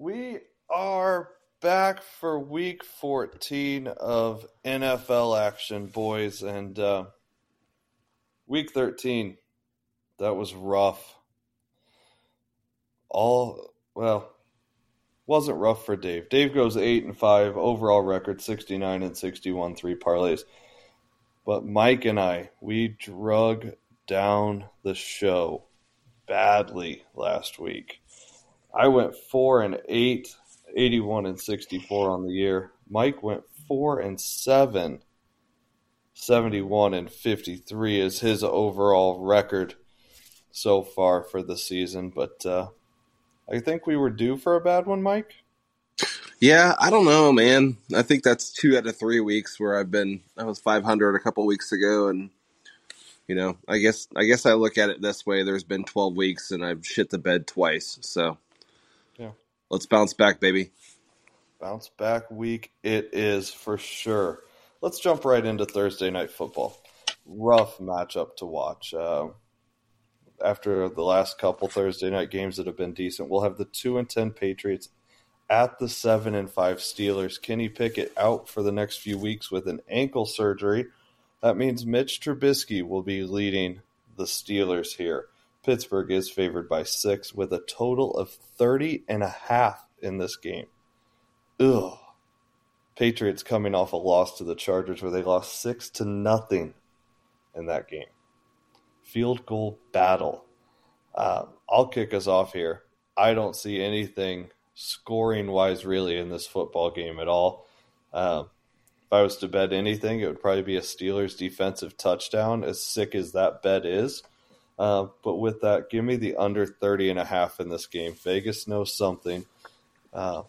We are back for week 14 of NFL action, boys. And uh, week 13, that was rough. All, well, wasn't rough for Dave. Dave goes 8 and 5, overall record 69 and 61, three parlays. But Mike and I, we drug down the show badly last week. I went 4 and 8 81 and 64 on the year. Mike went 4 and 7, 71 and 53 is his overall record so far for the season. But uh, I think we were due for a bad one, Mike. Yeah, I don't know, man. I think that's two out of three weeks where I've been. I was 500 a couple weeks ago, and you know, I guess I guess I look at it this way. There's been 12 weeks, and I've shit the bed twice. So Let's bounce back, baby. Bounce back week it is for sure. Let's jump right into Thursday night football. Rough matchup to watch. Uh, after the last couple Thursday night games that have been decent, we'll have the two and ten Patriots at the seven and five Steelers. Kenny Pickett out for the next few weeks with an ankle surgery. That means Mitch Trubisky will be leading the Steelers here. Pittsburgh is favored by six with a total of 30 and a half in this game. Ugh. Patriots coming off a loss to the Chargers where they lost six to nothing in that game. Field goal battle. Uh, I'll kick us off here. I don't see anything scoring wise really in this football game at all. Um, if I was to bet anything, it would probably be a Steelers defensive touchdown, as sick as that bet is. Uh, but with that, give me the under 30 and a half in this game. Vegas knows something. Uh,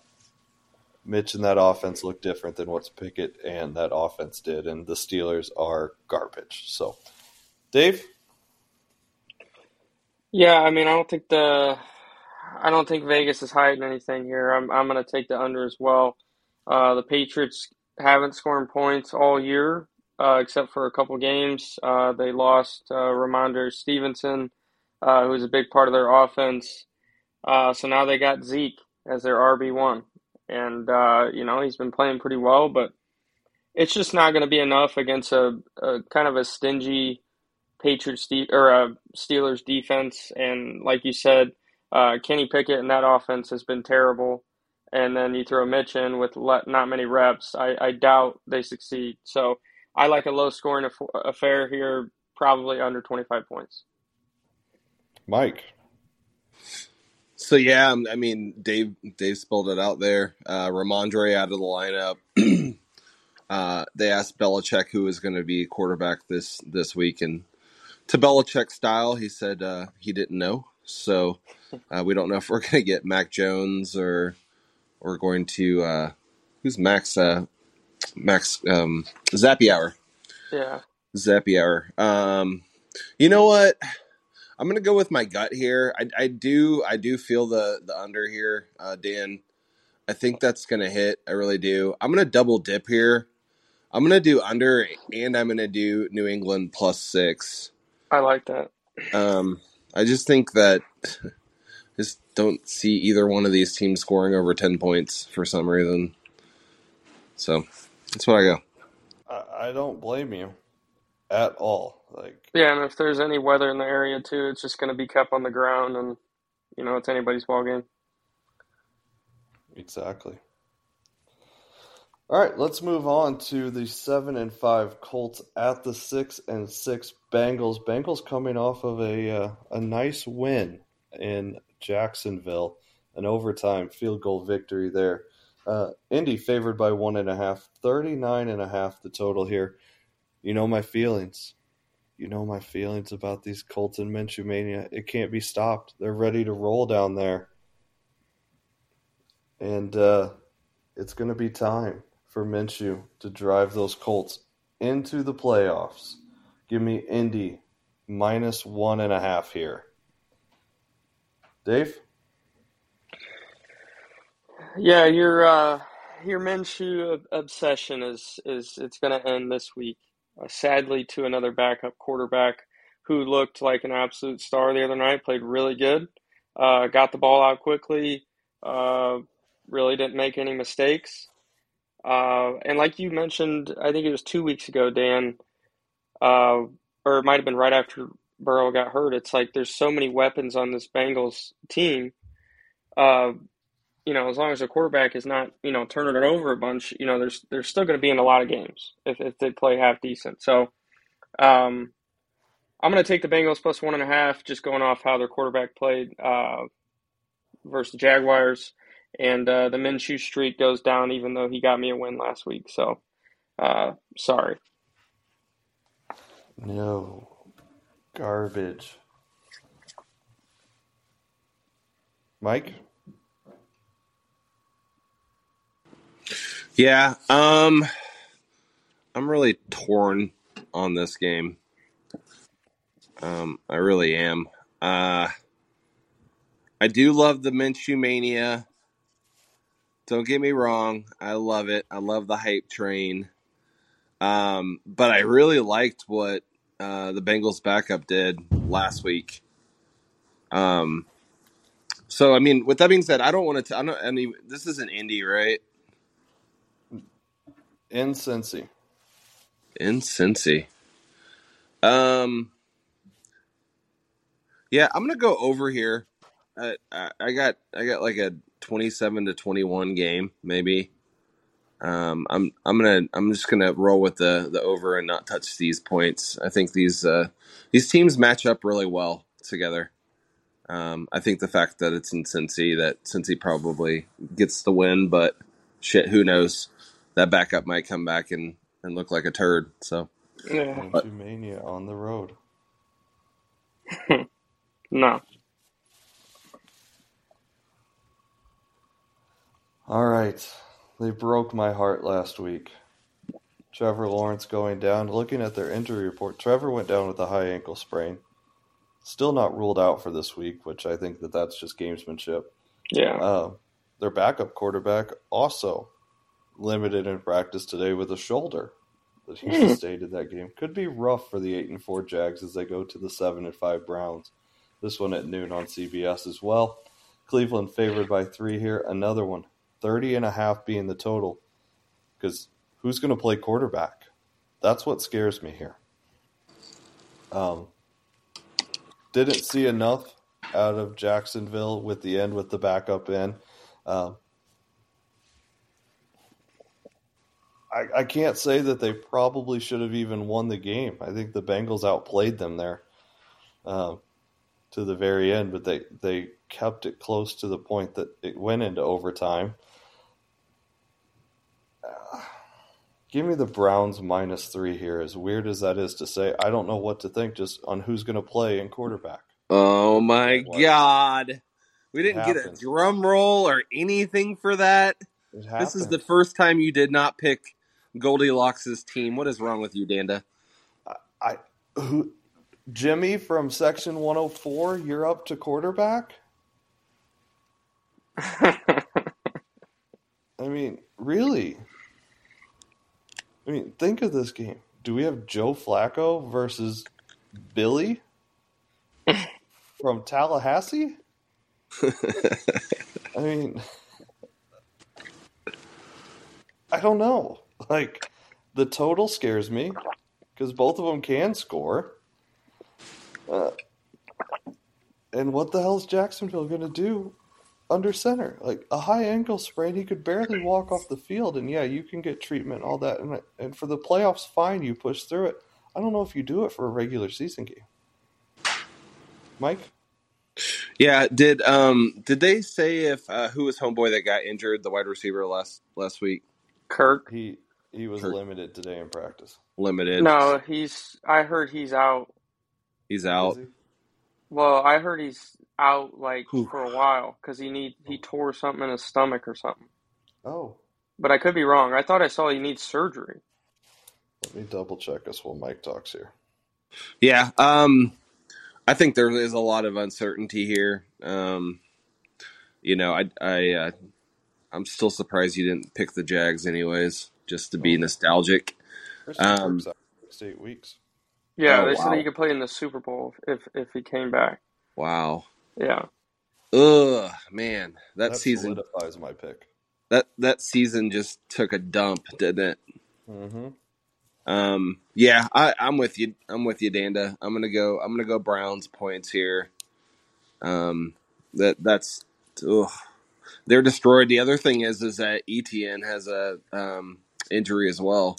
Mitch and that offense look different than what Pickett and that offense did, and the Steelers are garbage. So, Dave. Yeah, I mean, I don't think the, I don't think Vegas is hiding anything here. I'm I'm going to take the under as well. Uh, the Patriots haven't scored points all year uh, except for a couple games. Uh, they lost uh, Stevenson, uh, who was a big part of their offense. Uh, so now they got Zeke as their RB one, and uh, you know he's been playing pretty well, but it's just not going to be enough against a, a, kind of a stingy Patriots de- or a Steelers defense. And like you said, uh, Kenny Pickett and that offense has been terrible. And then you throw Mitch in with le- not many reps. I, I doubt they succeed. So I like a low scoring affair here, probably under 25 points. Mike. So yeah, I mean Dave Dave spelled it out there. Uh, Rhamondre out of the lineup. uh, they asked Belichick who was going to be quarterback this this week, and to Belichick's style, he said uh, he didn't know. So uh, we don't know if we're going to get Mac Jones or or going to uh, who's Max uh, Max um, Zappe Hour. Yeah. Zappy Hour. Um, you know what? I'm gonna go with my gut here. I, I do I do feel the the under here, uh, Dan. I think that's gonna hit. I really do. I'm gonna double dip here. I'm gonna do under, and I'm gonna do New England plus six. I like that. Um, I just think that just don't see either one of these teams scoring over ten points for some reason. So that's what I go. I, I don't blame you at all. Like yeah, and if there's any weather in the area too, it's just going to be kept on the ground, and you know it's anybody's ball game. Exactly. All right, let's move on to the seven and five Colts at the six and six Bengals. Bengals coming off of a uh, a nice win in Jacksonville, an overtime field goal victory there. Uh, Indy favored by one and a half, 39 and a half the total here. You know my feelings. You know my feelings about these Colts and Minshew mania. It can't be stopped. They're ready to roll down there. And uh, it's going to be time for Minshew to drive those Colts into the playoffs. Give me Indy minus one and a half here. Dave? Yeah, your uh, your Minshew obsession is is it's going to end this week. Uh, sadly, to another backup quarterback who looked like an absolute star the other night, played really good, uh, got the ball out quickly, uh, really didn't make any mistakes. Uh, and like you mentioned, I think it was two weeks ago, Dan, uh, or it might have been right after Burrow got hurt. It's like there's so many weapons on this Bengals team. Uh, you know, as long as the quarterback is not, you know, turning it over a bunch, you know, there's there's still going to be in a lot of games if, if they play half decent. So, um, I'm going to take the Bengals plus one and a half, just going off how their quarterback played uh, versus the Jaguars, and uh, the Minshew streak goes down, even though he got me a win last week. So, uh, sorry. No. Garbage. Mike? Yeah, um, I'm really torn on this game. Um, I really am. Uh, I do love the Minshew mania. Don't get me wrong, I love it. I love the hype train. Um, but I really liked what uh, the Bengals backup did last week. Um, so I mean, with that being said, I don't want to. I don't. I mean, this is an Indy, right? In Cincy. In Cincy. Um. Yeah, I'm gonna go over here. I, I, I got I got like a 27 to 21 game maybe. Um, I'm I'm gonna I'm just gonna roll with the the over and not touch these points. I think these uh, these teams match up really well together. Um, I think the fact that it's in Cincy that Cincy probably gets the win, but shit, who knows? That backup might come back and, and look like a turd. So Yeah. But, Mania on the road. No. All right. They broke my heart last week. Trevor Lawrence going down. Looking at their injury report, Trevor went down with a high ankle sprain. Still not ruled out for this week, which I think that that's just gamesmanship. Yeah. Uh, their backup quarterback also limited in practice today with a shoulder that he Hmm. sustained that game. Could be rough for the eight and four Jags as they go to the seven and five Browns. This one at noon on CBS as well. Cleveland favored by three here. Another one. 30 and a half being the total. Because who's going to play quarterback? That's what scares me here. Um, didn't see enough out of Jacksonville with the end with the backup in. Um, I, I can't say that they probably should have even won the game. I think the Bengals outplayed them there um, to the very end, but they, they kept it close to the point that it went into overtime. Uh, give me the Browns minus three here. As weird as that is to say, I don't know what to think just on who's going to play in quarterback. Oh my What? god. We didn't get a drum roll or anything for that. This is the first time you did not pick Goldilocks' team. What is wrong with you, Danda? I who Jimmy from section 104, you're up to quarterback? I mean, really? I mean, think of this game. Do we have Joe Flacco versus Billy from Tallahassee? I mean, I don't know. Like, the total scares me because both of them can score. Uh, and what the hell is Jacksonville going to do under center? Like a high ankle sprain, he could barely walk off the field. And yeah, you can get treatment, all that. And, and for the playoffs, fine, you push through it. I don't know if you do it for a regular season game. Mike? yeah, did um did they say if uh, who was homeboy that got injured, the wide receiver last last week? Kirk. He he was Kirk. limited today in practice. Limited. No, he's. I heard he's out. He's out. he? Well, I heard he's out like Whew. for a while because he need he tore something in his stomach or something. Oh, But I could be wrong. I thought I saw he needs surgery. let me double check us while Mike talks here. Yeah. Um I think there is a lot of uncertainty here. Um you know, I I uh, I'm still surprised you didn't pick the Jags anyways, just to be nostalgic. Um, six eight weeks. Yeah, Oh, they said he could play in the Super Bowl if if he came back. Wow. Yeah. Ugh, man. That, That season solidifies my pick. that that season just took a dump, didn't it? Mm-hmm. Um, yeah, I, I'm with you. I'm with you, Danda. I'm gonna go. I'm gonna go Browns points here. Um, that that's ugh. They're destroyed. The other thing is is that Etn has a um, injury as well.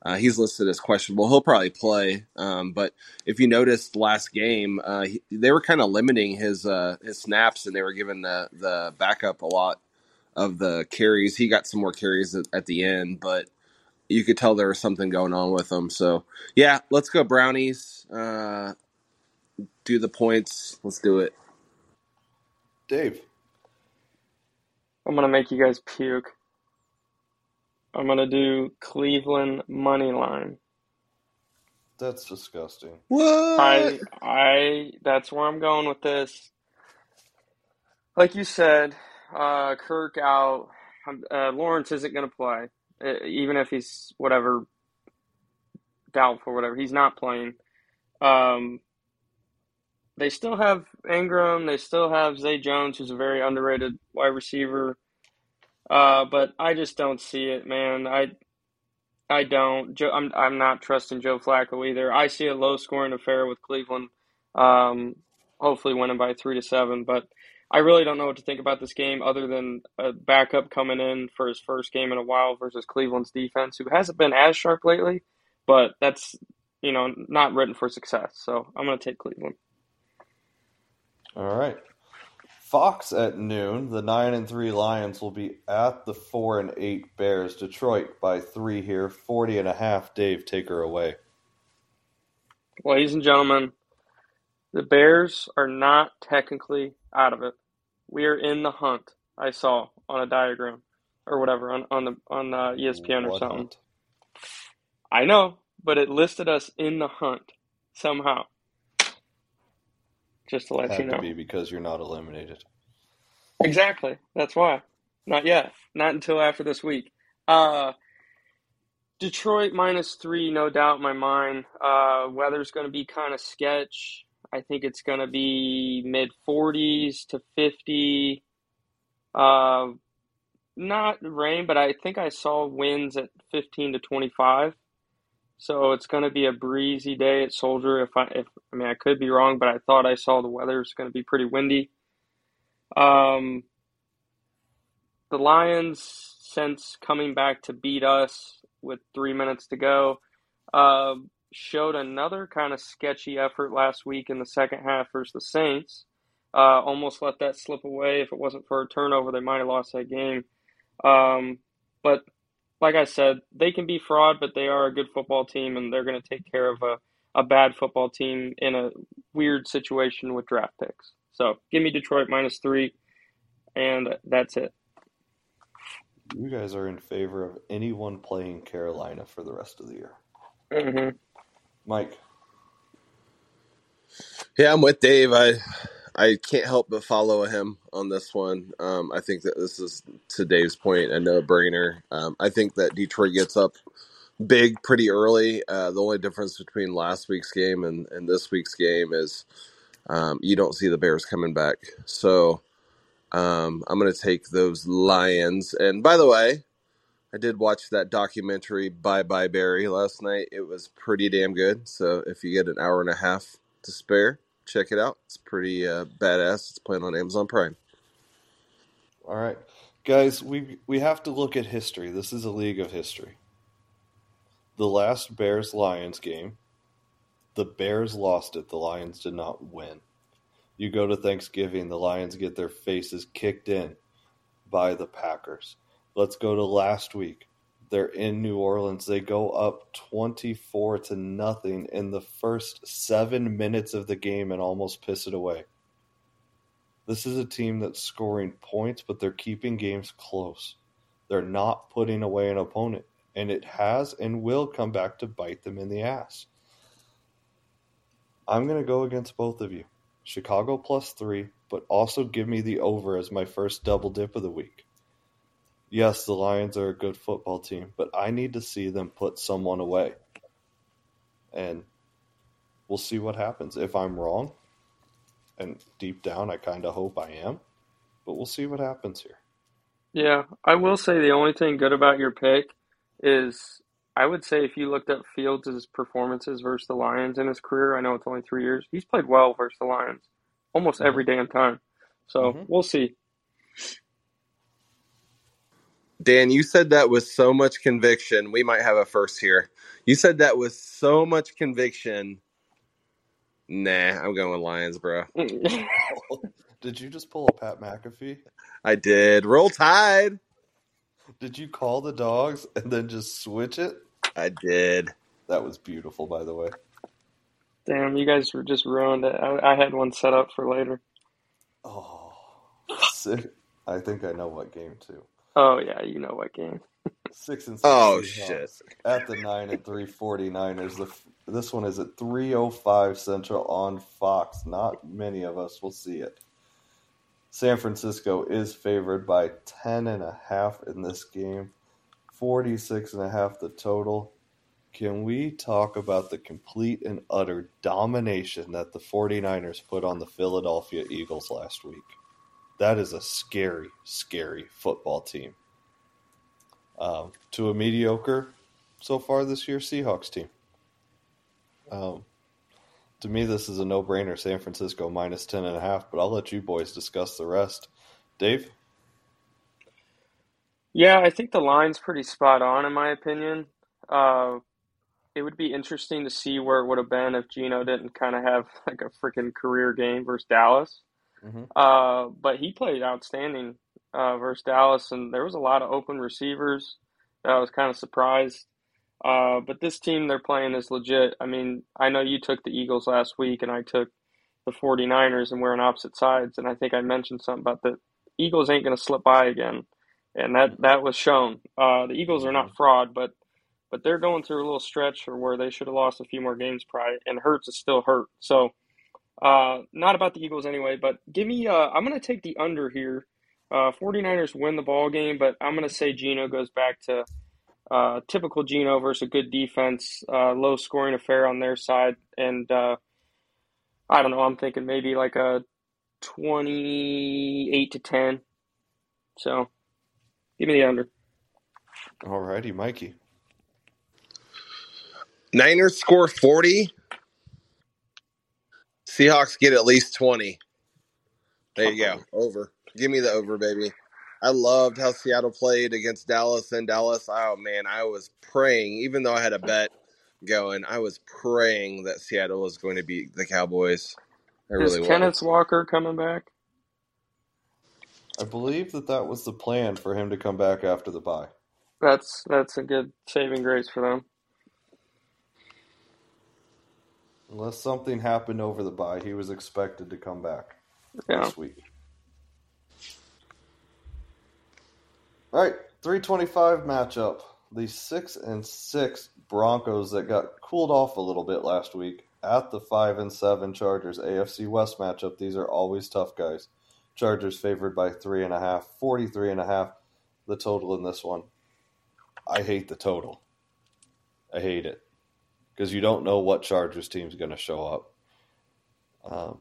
Uh, he's listed as questionable. He'll probably play, um, but if you noticed last game, uh, he, they were kind of limiting his uh, his snaps, and they were giving the the backup a lot of the carries. He got some more carries at, at the end, but you could tell there was something going on with him. So yeah, let's go Brownies. Uh, do the points. Let's do it. Dave. I'm gonna make you guys puke. I'm gonna do Cleveland money line. That's disgusting. What? I I that's where I'm going with this. Like you said, uh, Kirk out. Uh, Lawrence isn't going to play, uh, even if he's whatever doubtful, whatever. He's not playing. Um, they still have Engram. They still have Zay Jones, who's a very underrated wide receiver. Uh, but I just don't see it, man. I I don't. Joe, I'm I'm not trusting Joe Flacco either. I see a low scoring affair with Cleveland. Um, hopefully winning by three to seven, but I really don't know what to think about this game other than a backup coming in for his first game in a while versus Cleveland's defense, who hasn't been as sharp lately, but that's you know not written for success. So I'm going to take Cleveland. All right. Fox at noon. The nine and three Lions will be at the four and eight Bears. Detroit by three here, 40 and a half. Dave, take her away. Ladies and gentlemen, the Bears are not technically out of it. We are in the hunt. I saw on a diagram or whatever on on the on uh, ESPN or something. hunt? I know, but it listed us in the hunt somehow. Just to let you Had to know. be because you're not eliminated. Exactly. That's why. Not yet. Not until after this week. Uh, Detroit minus three, no doubt in my mind. Uh, weather's going to be kind of sketch. I think it's going to be mid 40s to 50. Uh, not rain, but I think I saw winds at 15 to 25. So it's going to be a breezy day at Soldier. If I, if I mean, I could be wrong, but I thought I saw the weather is going to be pretty windy. Um, the Lions, since coming back to beat us with three minutes to go, uh, showed another kind of sketchy effort last week in the second half versus the Saints. Uh, almost let that slip away. If it wasn't for a turnover, they might have lost that game. Um, but like I said, they can be fraud, but they are a good football team, and they're going to take care of a, a bad football team in a weird situation with draft picks. So give me Detroit minus three, and that's it. You guys are in favor of anyone playing Carolina for the rest of the year. hmm Mike, Yeah, I'm with Dave. I I can't help but follow him on this one. Um, I think that this is to Dave's point a no brainer. Um, I think that Detroit gets up big pretty early. Uh, the only difference between last week's game and, and this week's game is um, you don't see the Bears coming back. So um, I'm going to take those Lions. And by the way, I did watch that documentary Bye Bye Barry last night. It was pretty damn good. So if you get an hour and a half to spare, check it out. It's pretty uh, badass. It's playing on Amazon Prime. all right. Guys, we we have to look at history. This is a league of history. The last Bears Lions game, the Bears lost it. The Lions did not win. You go to Thanksgiving, the Lions get their faces kicked in by the Packers. Let's go to last week. They're in New Orleans. They go up 24 to nothing in the first 7 minutes of the game and almost piss it away. This is a team that's scoring points, but they're keeping games close. They're not putting away an opponent, and it has and will come back to bite them in the ass. I'm going to go against both of you. Chicago plus three, but also give me the over as my first double dip of the week. Yes, the Lions are a good football team, but I need to see them put someone away. And we'll see what happens. If I'm wrong, and deep down I kind of hope I am, but we'll see what happens here. Yeah, I will say the only thing good about your pick is I would say if you looked up Fields' performances versus the Lions in his career, I know it's only three years, he's played well versus the Lions almost every Mm-hmm. damn time. So Mhm. we'll see. Dan, you said that with so much conviction. We might have a first here. You said that with so much conviction. Nah, I'm going with Lions, bro. Did you just pull a Pat McAfee? I did. Roll Tide. Did you call the dogs and then just switch it? I did. That was beautiful, by the way. Damn, you guys were just ruined it. I, I had one set up for later. Oh, sick. I think I know what game too. Oh yeah, you know what game. Six and six. Oh, shit. At the nine and three 49ers. The, this one is at 305 Central on Fox. Not many of us will see it. San Francisco is favored by 10 and a half in this game. 46 and a half the total. Can we talk about the complete and utter domination that the 49ers put on the Philadelphia Eagles last week? That is a scary, scary football team. Um, to a mediocre, so far this year, Seahawks team. Um, to me, this is a no-brainer. San Francisco minus ten and a half, but I'll let you boys discuss the rest. Dave, Yeah, I think the line's pretty spot on in my opinion. Uh, it would be interesting to see where it would have been if Gino didn't kind of have like a freaking career game versus Dallas. Mhm. Uh, but he played outstanding uh, versus Dallas, and there was a lot of open receivers. that I was kind of surprised. Uh, but this team they're playing is legit. I mean, I know you took the Eagles last week, and I took the 49ers, and we're on opposite sides. And I think I mentioned something about the Eagles ain't going to slip by again, and that that was shown. Uh, the Eagles are not fraud, but but they're going through a little stretch where they should have lost a few more games probably, and Hurts is still hurt. So, uh, not about the Eagles anyway, but give me, uh, I'm going to take the under here. Uh, 49ers win the ball game, but I'm going to say Gino goes back to uh, typical Gino versus a good defense, uh, low scoring affair on their side, and uh, I don't know. I'm thinking maybe like a 28 to 10. So, give me the under. All righty, Mikey. Niners score 40. Seahawks get at least 20. There you go. Over. Give me the over, baby. I loved how Seattle played against Dallas and Dallas. Oh man, I was praying, even though I had a bet going, I was praying that Seattle was going to beat the Cowboys. I Is really Kenneth was. Walker coming back? I believe that that was the plan for him to come back after the bye. That's that's a good saving grace for them. Unless something happened over the bye, he was expected to come back Yeah. this week. All right, 325 matchup. The 6 and 6 Broncos that got cooled off a little bit last week at the 5 and 7 Chargers AFC West matchup. These are always tough guys. Chargers favored by 3.5, 43.5 the total in this one. I hate the total. I hate it because you don't know what Chargers team's going to show up. Um,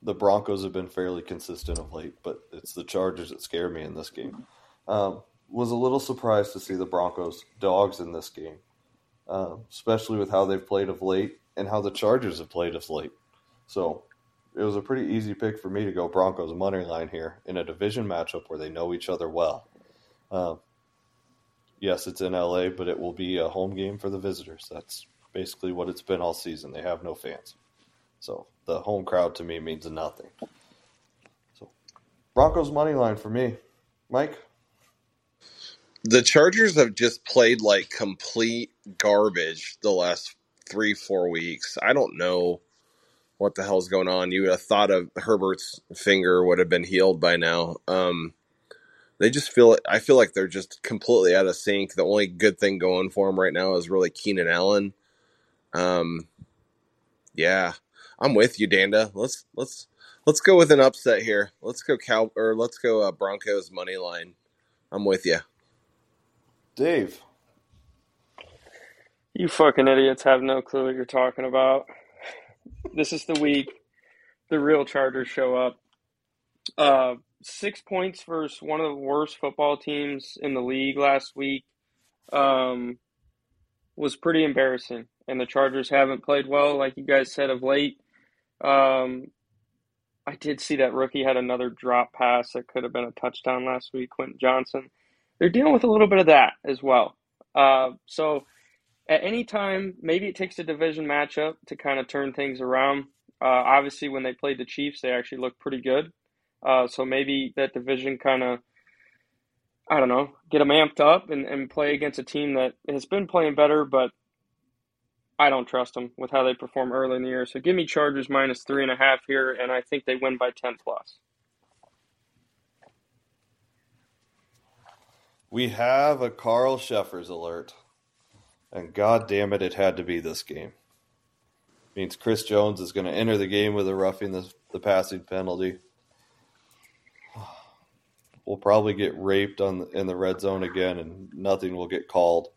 the Broncos have been fairly consistent of late, but it's the Chargers that scare me in this game. Um, was a little surprised to see the Broncos dogs in this game, um, especially with how they've played of late and how the Chargers have played of late. So it was a pretty easy pick for me to go Broncos money line here in a division matchup where they know each other well. Um, yes, it's in LA, but it will be a home game for the visitors. That's basically what it's been all season. They have no fans. So the home crowd to me means nothing. So Broncos money line for me. Mike? The Chargers have just played like complete garbage the last three, four weeks. I don't know what the hell's going on. You would have thought of Herbert's finger would have been healed by now. Um, they just feel I feel like they're just completely out of sync. The only good thing going for them right now is really Keenan Allen. Um, yeah, I'm with you, Danda. Let's let's let's go with an upset here. Let's go cow or let's go uh, Broncos money line. I'm with you. Dave. You fucking idiots have no clue what you're talking about. This is the week the real Chargers show up. Uh, six points versus one of the worst football teams in the league last week um, was pretty embarrassing. And the Chargers haven't played well, like you guys said, of late. Um, I did see that rookie had another drop pass that could have been a touchdown last week, Quentin Johnston. They're dealing with a little bit of that as well. Uh, so at any time, maybe it takes a division matchup to kind of turn things around. Uh, obviously, when they played the Chiefs, they actually looked pretty good. Uh, so maybe that division kind of, I don't know, get them amped up and, and play against a team that has been playing better, but I don't trust them with how they perform early in the year. So give me Chargers minus three and a half here, and I think they win by 10 plus. We have a Carl Cheffers alert. And god damn it, it had to be this game. Means Chris Jones is going to enter the game with a roughing the, the passing penalty. We'll probably get raped on the, in the red zone again, and nothing will get called.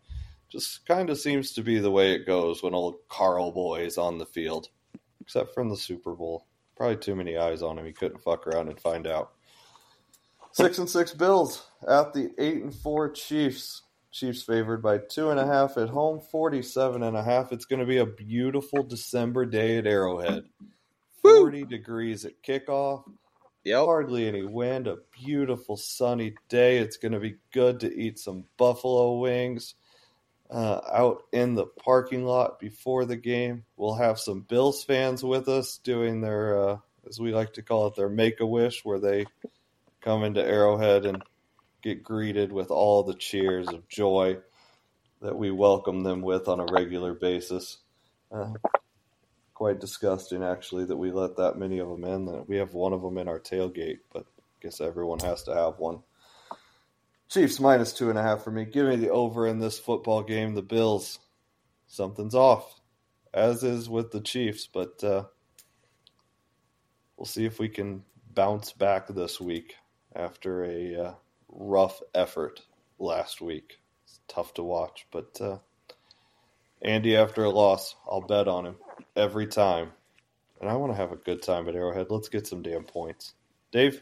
Just kind of seems to be the way it goes when old Carl Boy is on the field, except from the Super Bowl. Probably too many eyes on him. He couldn't fuck around and find out. Six and six Bills at the eight and four Chiefs. Chiefs favored by two and a half at home, 47 and a half. It's going to be a beautiful December day at Arrowhead. 40 degrees at kickoff. Yep. Hardly any wind, a beautiful sunny day. It's going to be good to eat some buffalo wings uh, out in the parking lot before the game. We'll have some Bills fans with us doing their, uh, as we like to call it, their make a wish, where they come into Arrowhead and get greeted with all the cheers of joy that we welcome them with on a regular basis. Uh, quite disgusting, actually, that we let that many of them in. That we have one of them in our tailgate, but I guess everyone has to have one. Chiefs minus two and a half for me. Give me the over in this football game. The Bills, something's off, as is with the Chiefs, but uh, we'll see if we can bounce back this week after a uh, rough effort last week. It's tough to watch, but uh, Andy, after a loss, I'll bet on him every time. And I want to have a good time at Arrowhead. Let's get some damn points. Dave?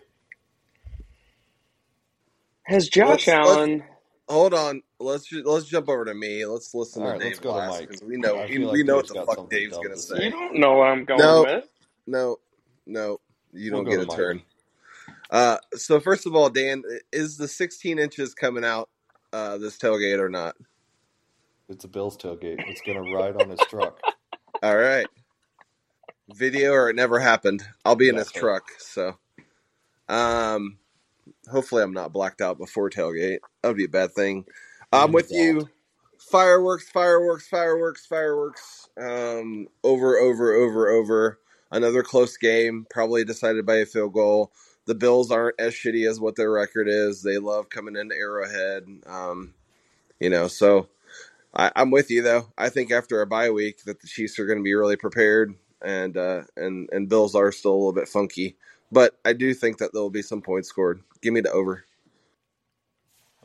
Has Josh let's, Allen. Let's, hold on. Let's let's jump over to me. Let's listen All to right, Dave let's go last, to Mike. We know we, like we know what the fuck Dave's gonna say. You don't know what I'm going no, with. No, no, you don't get a turn. Uh, so first of all, Dan, is the 16 inches coming out uh, this tailgate or not? It's a Bills tailgate. It's gonna ride on his truck. All right. Video or it never happened. I'll be in That's his truck, so um hopefully I'm not blacked out before tailgate. That would be a bad thing. I'm with you. Fireworks, fireworks, fireworks, fireworks. Um over, over, over, over. Another close game, probably decided by a field goal the Bills aren't as shitty as what their record is. They love coming into Arrowhead. Um, you know, so I, am with you though. I think after a bye week that the Chiefs are going to be really prepared, and uh, and and Bills are still a little bit funky, but I do think that there will be some points scored. Give me the over.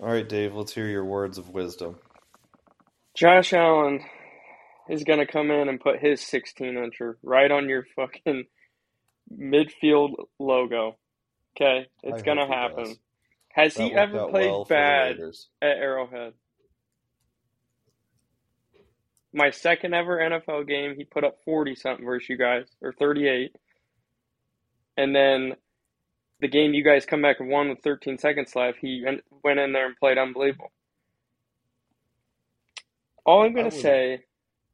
All right, Dave. Let's hear your words of wisdom. Josh Allen is going to come in and put his 16 incher right on your fucking midfield logo. Okay, it's gonna happen. Does. Has that he ever played well bad at Arrowhead? My second ever NFL game, he put up forty something versus you guys, or thirty eight, and then the game you guys come back and won with thirteen seconds left, he went in there and played unbelievable. All I'm gonna say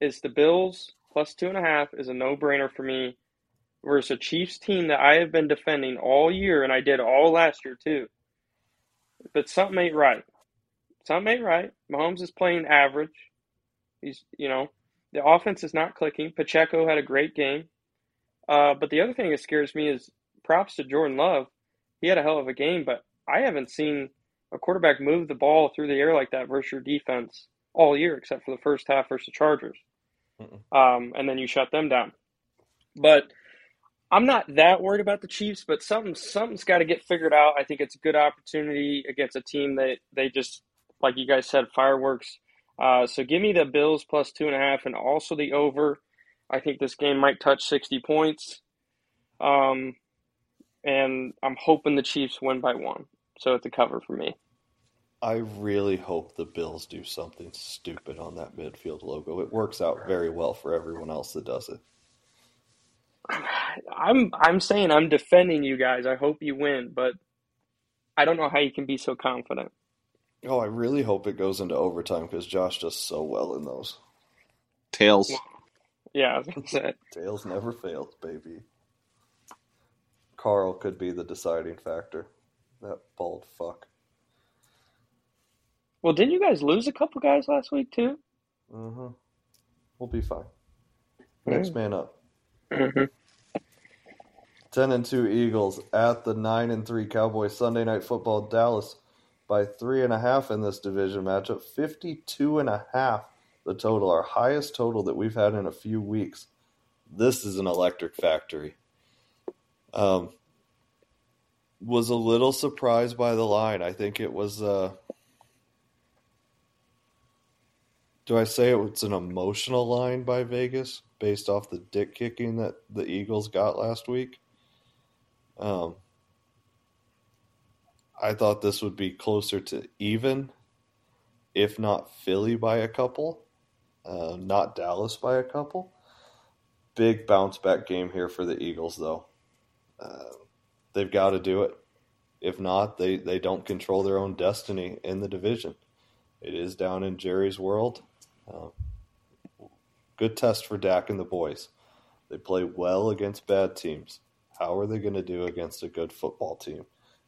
is the Bills plus two and a half is a no brainer for me versus a Chiefs team that I have been defending all year, and I did all last year too. But something ain't right. Something ain't right. Mahomes is playing average. He's, you know, the offense is not clicking. Pacheco had a great game. Uh, but the other thing that scares me is props to Jordan Love. He had a hell of a game, but I haven't seen a quarterback move the ball through the air like that versus your defense all year, except for the first half versus the Chargers. Um, and then you shut them down. But I'm not that worried about the Chiefs, but something something's got to get figured out. I think it's a good opportunity against a team that they just like you guys said fireworks. Uh, so give me the Bills plus two and a half, and also the over. I think this game might touch 60 points. Um, and I'm hoping the Chiefs win by one. So it's a cover for me. I really hope the Bills do something stupid on that midfield logo. It works out very well for everyone else that does it. I'm I'm saying I'm defending you guys. I hope you win, but I don't know how you can be so confident. Oh, I really hope it goes into overtime because Josh does so well in those. Tails. Yeah, I was. Tails never fails, baby. Carl could be the deciding factor. That bald fuck. Well, didn't you guys lose a couple guys last week too? Mm-hmm. We'll be fine. Next man up. Mm-hmm. Ten and two Eagles at the nine and three Cowboys. Sunday night football. Dallas by three and a half in this division matchup. 52 and a half the total, our highest total that we've had in a few weeks. This is an electric factory. Um, was a little surprised by the line. I think it was. Uh, do I say it's an emotional line by Vegas based off the dick kicking that the Eagles got last week? Um, I thought this would be closer to even, if not Philly by a couple, uh, not Dallas by a couple. Big bounce back game here for the Eagles, though. Uh, they've got to do it. If not, they, they don't control their own destiny in the division. It is down in Jerry's world. Uh, good test for Dak and the boys. They play well against bad teams. How are they going to do against a good football team?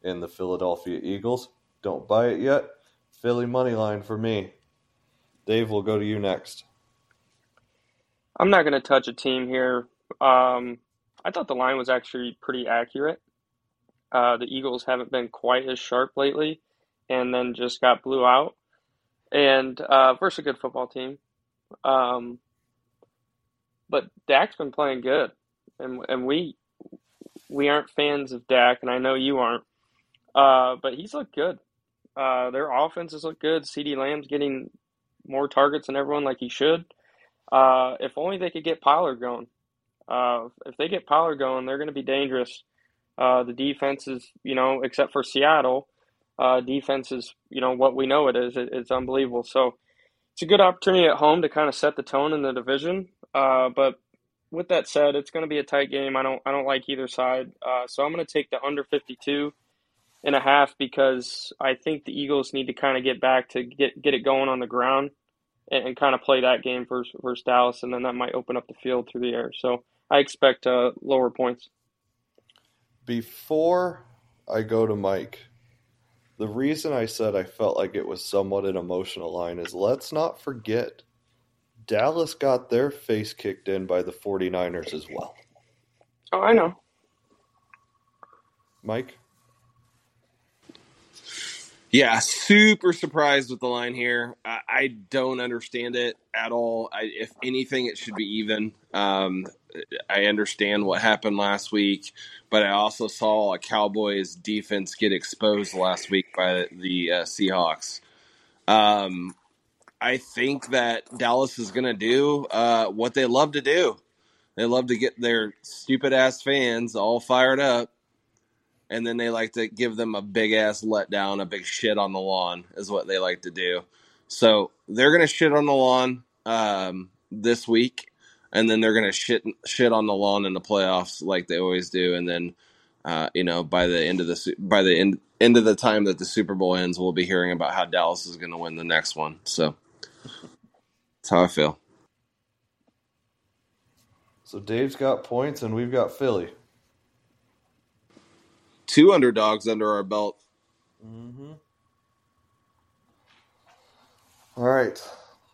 In the Philadelphia Eagles, don't buy it yet. Philly money line for me. Dave, we'll go to you next. I'm not going to touch a team here. Um, I thought the line was actually pretty accurate. Uh, the Eagles haven't been quite as sharp lately, and then just got blew out. And uh, versus a good football team, um, but Dak's been playing good, and and we we aren't fans of Dak, and I know you aren't. Uh, but he's looked good. Uh, their offenses look good. CeeDee Lamb's getting more targets than everyone, like he should. Uh, if only they could get Pollard going. Uh, if they get Pollard going, they're going to be dangerous. Uh, the defense is, you know, except for Seattle, defense is, you know, what we know it is. It, it's unbelievable. So it's a good opportunity at home to kind of set the tone in the division. But with that said, it's going to be a tight game. I don't, I don't like either side. So I'm going to take the under 52 and a half because I think the Eagles need to kind of get back to get get it going on the ground and, and kind of play that game versus, versus Dallas, and then that might open up the field through the air. So I expect uh, lower points. Before I go to Mike, the reason I said I felt like it was somewhat an emotional line is let's not forget Dallas got their face kicked in by the 49ers as well. Oh, I know. Mike? Yeah, super surprised with the line here. I, I don't understand it at all. I, if anything, it should be even. Um, I understand what happened last week, but I also saw a Cowboys defense get exposed last week by the uh, Seahawks. Um, I think that Dallas is going to do uh, what they love to do. They love to get their stupid ass fans all fired up and then they like to give them a big ass letdown, a big shit on the lawn is what they like to do. So they're gonna shit on the lawn um, this week, and then they're gonna shit shit on the lawn in the playoffs like they always do, and then uh, you know by the end of the by the end end of the time that the Super Bowl ends, we'll be hearing about how Dallas is gonna win the next one. So that's how I feel. So Dave's got points, and we've got Philly two underdogs under our belt. Mm-hmm. All right,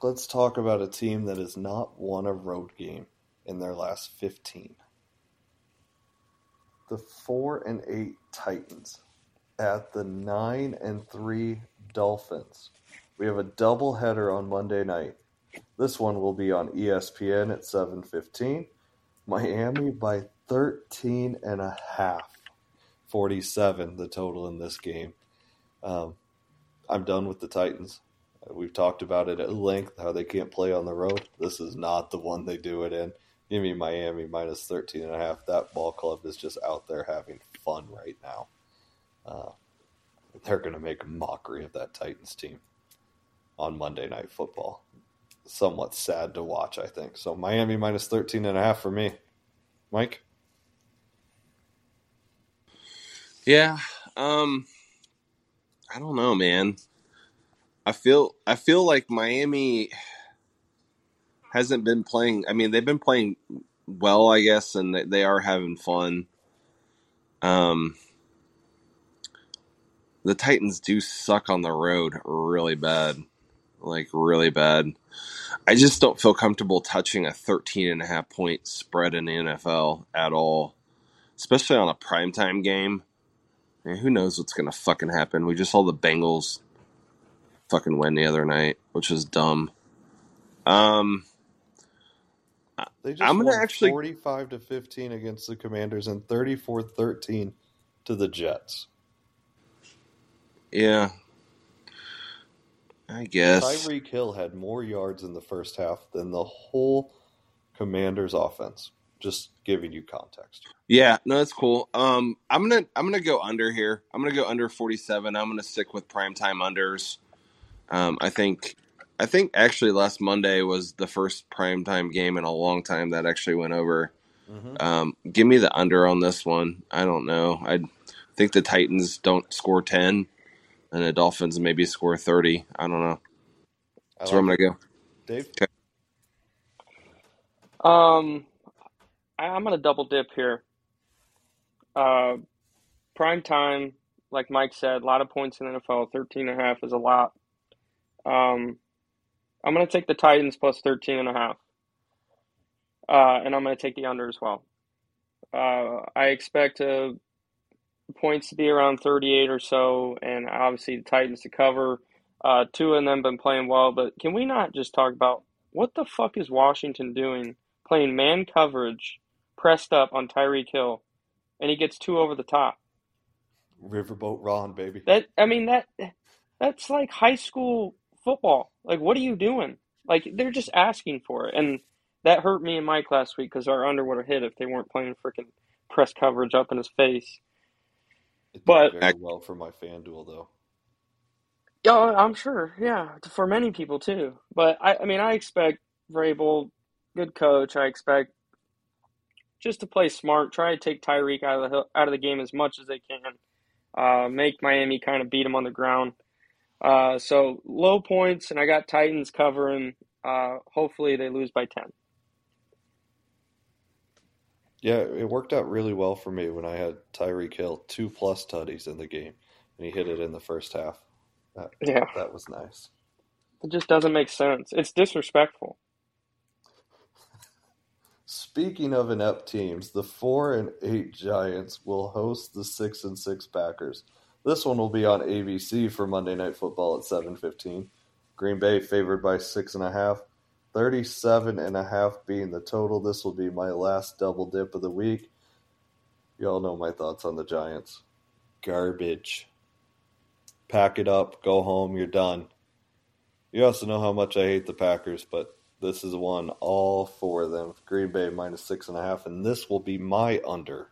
let's talk about a team that has not won a road game in their last 15. The 4 and 8 Titans at the 9 and 3 Dolphins. We have a double header on Monday night. This one will be on ESPN at 7:15. Miami by 13 and a half. 47 the total in this game. Um, I'm done with the Titans. We've talked about it at length how they can't play on the road. This is not the one they do it in. Give me Miami minus 13 and a half. That ball club is just out there having fun right now. Uh, they're going to make a mockery of that Titans team on Monday Night Football. Somewhat sad to watch, I think. So Miami minus 13 and a half for me. Mike? Yeah. Um I don't know, man. I feel I feel like Miami hasn't been playing. I mean, they've been playing well, I guess, and they, they are having fun. Um, the Titans do suck on the road really bad, like really bad. I just don't feel comfortable touching a 13 and a half point spread in the NFL at all, especially on a primetime game. Man, who knows what's going to fucking happen? We just saw the Bengals fucking win the other night, which was dumb. Um, They just I'm gonna won actually- 45 to 15 against the Commanders and 34 13 to the Jets. yeah, I guess. Tyreek Hill had more yards in the first half than the whole Commanders offense. Just giving you context. Yeah, no, that's cool. Um, I'm gonna I'm gonna go under here. I'm gonna go under 47. I'm gonna stick with primetime unders. Um, I think I think actually last Monday was the first primetime game in a long time that actually went over. Um, give me the under on this one. I don't know. I think the Titans don't score 10, and the Dolphins maybe score 30. I don't know. I That's where I'm gonna go. Dave? Um, I, I'm gonna double dip here. Uh, prime time, like Mike said, a lot of points in the NFL. 13 and a half is a lot. Um, I'm gonna take the Titans plus 13 and a half. Uh, and I'm gonna take the under as well. Uh, I expect uh, points to be around 38 or so, and obviously the Titans to cover. Uh, two of them been playing well, but can we not just talk about what the fuck is Washington doing playing man coverage pressed up on Tyreek Hill, and he gets two over the top? Riverboat Ron, baby. That I mean that that's like high school football. Like what are you doing? Like they're just asking for it, and that hurt me and Mike last week because our under would have hit if they weren't playing freaking press coverage up in his face. It But- very well for my FanDuel, though. Yeah, I'm sure. Yeah, for many people too. But I, I mean, I expect Vrabel, good coach. I expect just to play smart, try to take Tyreek out of the out of the game as much as they can, uh, make Miami kind of beat them on the ground. Uh, so low points, and I got Titans covering. Uh, hopefully, they lose by ten. Yeah, it worked out really well for me when I had Tyreek Hill two plus tutties in the game, and he hit it in the first half. That, Yeah, that was nice. it just doesn't make sense. It's disrespectful. Speaking of inept teams, the four and eight Giants will host the six and six Packers. This one will be on ABC for Monday Night Football at seven fifteen. Green Bay favored by six and a half. 37 and a half being the total. This will be my last double dip of the week. You all know my thoughts on the Giants. Garbage. Pack it up, go home, you're done. You also know how much I hate the Packers, but this is one all for them. Green Bay minus six and a half, and this will be my under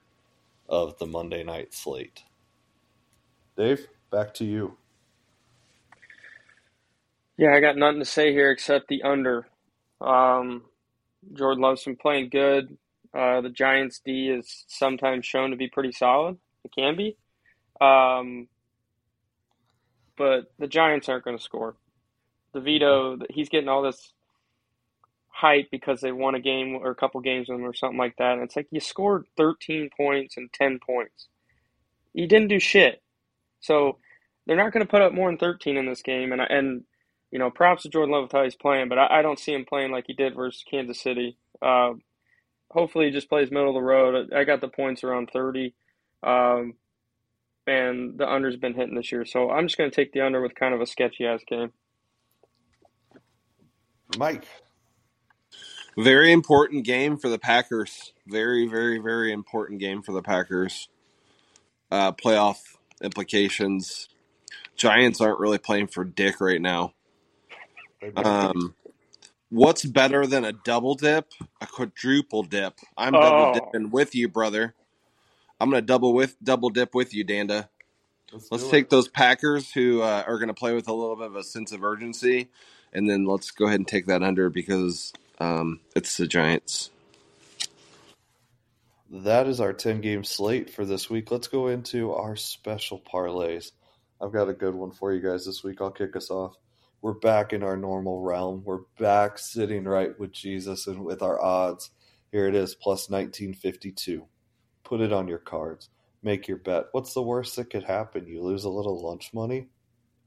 of the Monday night slate. Dave, back to you. Yeah, I got nothing to say here except the under. Um, Jordan Love's been playing good. Uh, the Giants D is sometimes shown to be pretty solid. It can be. Um, but the Giants aren't going to score. The DeVito, he's getting all this hype because they won a game or a couple games with him or something like that. And it's like you scored 13 points and 10 points. You didn't do shit. So they're not going to put up more than 13 in this game. And, and you know, props to Jordan Love with how he's playing, but I, I don't see him playing like he did versus Kansas City. Uh, hopefully, he just plays middle of the road. I got the points around 30, um, and the under's been hitting this year. So I'm just going to take the under with kind of a sketchy ass game. Mike, Very important game for the Packers. Very, very, very important game for the Packers. Uh, playoff implications. Giants aren't really playing for dick right now. Um, what's better than a double dip? A quadruple dip. I'm double Oh, dipping with you, brother. I'm gonna double with double dip with you, Danda. Let's, Let's take it. those Packers who uh, are gonna play with a little bit of a sense of urgency, and then let's go ahead and take that under because um, it's the Giants. That is our 10 game slate for this week. Let's go into our special parlays. I've got a good one for you guys this week. I'll kick us off. We're back in our normal realm. We're back sitting right with Jesus and with our odds. Here it is, plus 1952. Put it on your cards. Make your bet. What's the worst that could happen? You lose a little lunch money?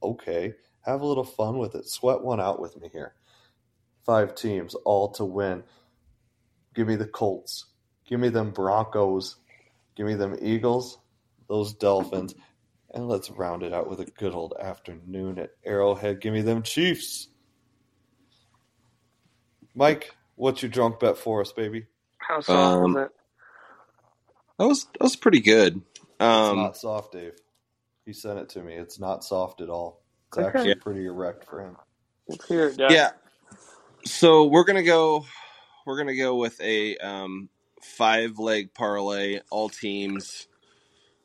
Okay. Have a little fun with it. Sweat one out with me here. Five teams, all to win. Give me the Colts. Give me them Broncos. Give me them Eagles, those Dolphins. And let's round it out with a good old afternoon at Arrowhead. Give me them Chiefs. Mike, what's your drunk bet for us, baby? how soft Um, was it? That was that was pretty good. It's Um, not soft, Dave. He sent it to me. It's not soft at all. It's Okay. actually pretty erect for him. Let's hear it, Jack. yeah. So we're gonna go. We're gonna go with a um, five leg parlay, all teams.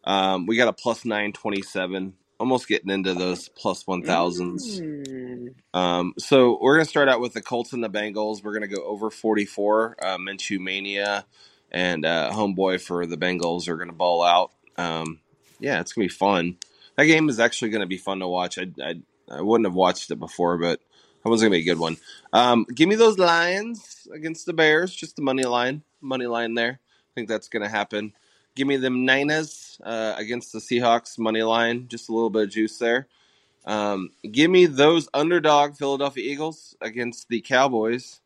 Um, we got a plus nine twenty seven. Almost getting into those plus one thousands. Mm. Um, so we're gonna start out with the Colts and the Bengals. We're gonna go over forty four. Uh, Minshew mania and uh, homeboy for the Bengals are gonna ball out. Um, yeah, it's gonna be fun. That game is actually gonna be fun to watch. I I, I wouldn't have watched it before, but that one's gonna be a good one. Um, give me those Lions against the Bears. Just the money line, money line there. I think that's gonna happen. Give me them Niners uh, against the Seahawks money line. Just a little bit of juice there. Um, give me those underdog Philadelphia Eagles against the Cowboys,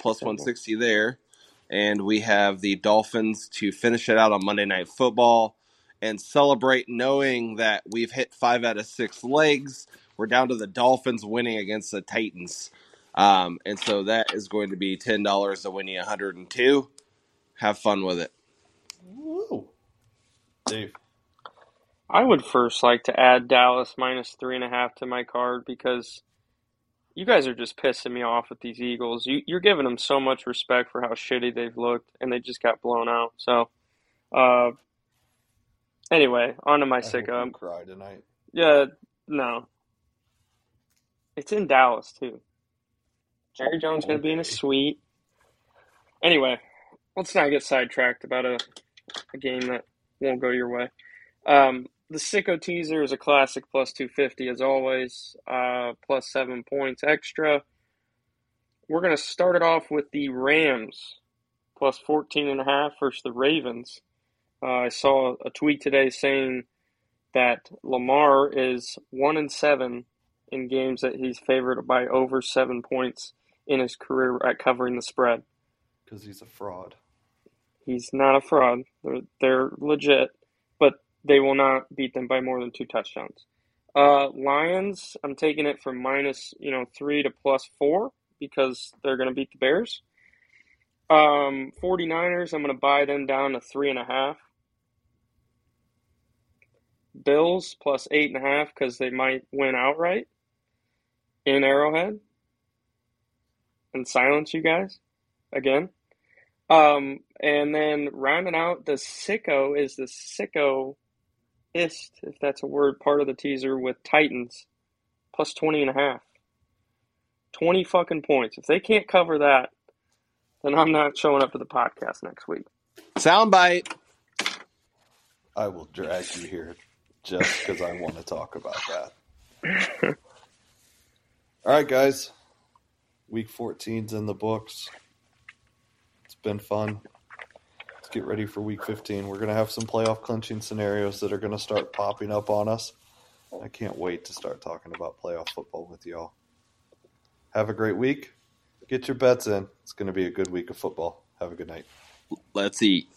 plus 160 there. And we have the Dolphins to finish it out on Monday Night Football and celebrate knowing that we've hit five out of six legs. We're down to the Dolphins winning against the Titans. Um, and so that is going to be $10 to win you 102. Have fun with it. Woo. Dave. I would first like to add Dallas minus three and a half to my card because you guys are just pissing me off with these Eagles. You, you're giving them so much respect for how shitty they've looked, and they just got blown out. So, uh, anyway, on to my I hope sicko. you cry tonight. Yeah, no. It's in Dallas, too. Jerry Jones going to be in a suite. Anyway, let's not get sidetracked about a, a game that won't go your way. Um, the Sicko teaser is a classic plus 250 as always, uh, plus seven points extra. We're going to start it off with the Rams plus 14 and a half versus the Ravens. Uh, I saw a tweet today saying that Lamar is one and seven in games that he's favored by over seven points in his career at covering the spread. Because he's a fraud. He's not a fraud. They're, they're legit, but they will not beat them by more than two touchdowns. Uh, Lions, I'm taking it from minus, you know, three to plus four because they're going to beat the Bears. Um, 49ers, I'm going to buy them down to three and a half. Bills plus eight and a half because they might win outright in Arrowhead and silence you guys again. Um, and then rounding out the sicko is the sicko ist, if that's a word, part of the teaser with Titans plus 20 and a half. 20 fucking points. If they can't cover that, then I'm not showing up to the podcast next week. Soundbite. I will drag you here just because I want to talk about that. All right, guys. Week 14's in the books. It's been fun. Let's get ready for week 15. We're going to have some playoff clinching scenarios that are going to start popping up on us. I can't wait to start talking about playoff football with y'all. Have a great week. Get your bets in. It's going to be a good week of football. Have a good night. Let's eat.